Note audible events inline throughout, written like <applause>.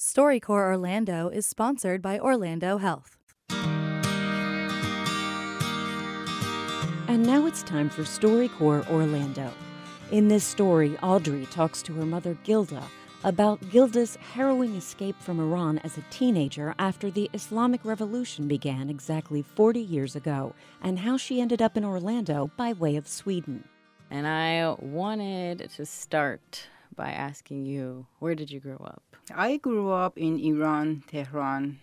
StoryCorps Orlando is sponsored by Orlando Health. And now it's time for StoryCorps Orlando. In this story, Audrey talks to her mother Gilda about Gilda's harrowing escape from Iran as a teenager after the Islamic Revolution began exactly 40 years ago, and how she ended up in Orlando by way of Sweden. And I wanted to start by asking you, where did you grow up? I grew up in Iran, Tehran.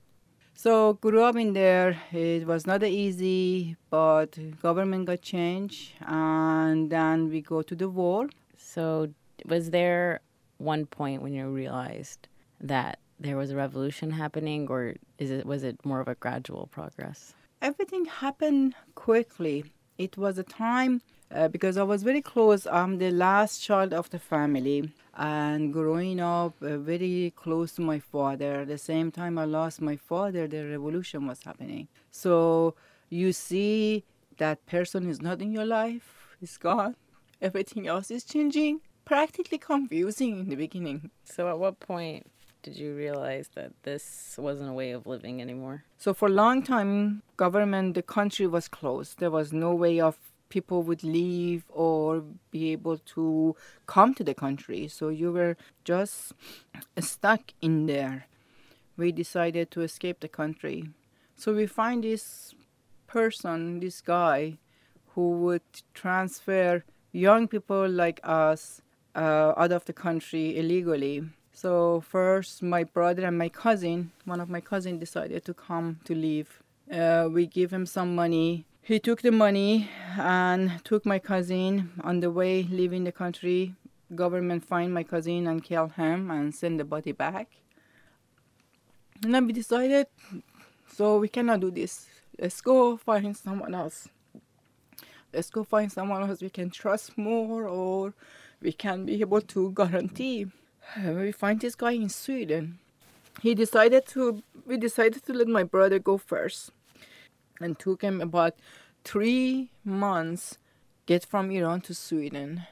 So grew up in there. It was not easy, but government got changed, and then we go to the war. So was there one point when you realized that there was a revolution happening, or is it was it more of a gradual progress? Everything happened quickly. It was a time uh, because I was very close. I'm the last child of the family, and growing up uh, very close to my father. At the same time, I lost my father. The revolution was happening. So you see that person is not in your life. It's gone. <laughs> Everything else is changing. Practically confusing in the beginning. So at what point did you realize that this wasn't a way of living anymore? So for a long time, government, the country was closed. There was no way of people would leave or be able to come to the country. So you were just stuck in there. We decided to escape the country. So we find this person, this guy, who would transfer young people like us uh, out of the country illegally. So first, my brother and my cousin, one of my cousin, decided to come to leave. Uh, we give him some money he took the money and took my cousin on the way leaving the country. Government find my cousin and kill him and send the body back. And then we decided, so we cannot do this. Let's go find someone else. Let's go find someone else we can trust more or we can be able to guarantee. <sighs> We find this guy in Sweden. He decided to, we decided to let my brother go first and took him about three months get from Iran to Sweden.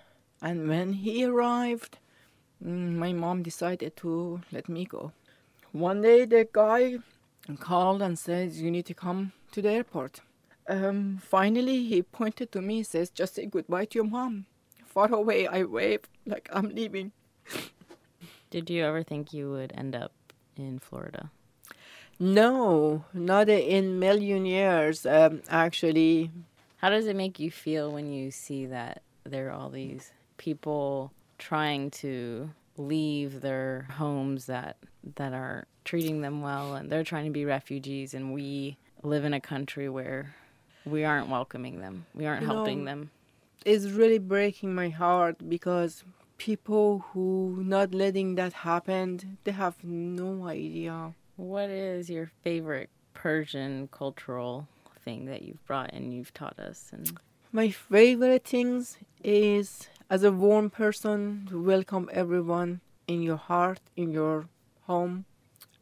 And when he arrived, mm, my mom decided to let me go. One day the guy called and said, You need to come to the airport. Um, finally, he pointed to me, says, Just say goodbye to your mom. Far away, I waved like I'm leaving. Did you ever think you would end up in Florida? No, not in million years. Um, actually. How does it make you feel when you see that there are all these people trying to leave their homes that that are treating them well and they're trying to be refugees and we live in a country where we aren't welcoming them. We aren't helping them. It's really breaking my heart because people who not letting that happen, they have no idea what is your favorite Persian cultural thing that you've brought and you've taught us? And my favorite things is as a warm person to welcome everyone in your heart, in your home,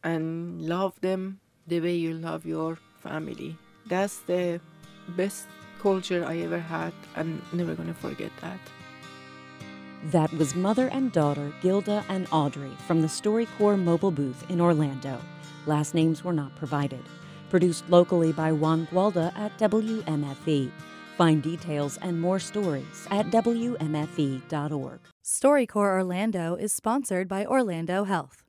and love them the way you love your family. That's the best culture I ever had. I'm never gonna forget that. That was mother and daughter Gilda and Audrey from the StoryCorps mobile booth in Orlando. Last names were not provided. Produced locally by Juan Gualda at WMFE. Find details and more stories at WMFE.org. StoryCorps Orlando is sponsored by Orlando Health.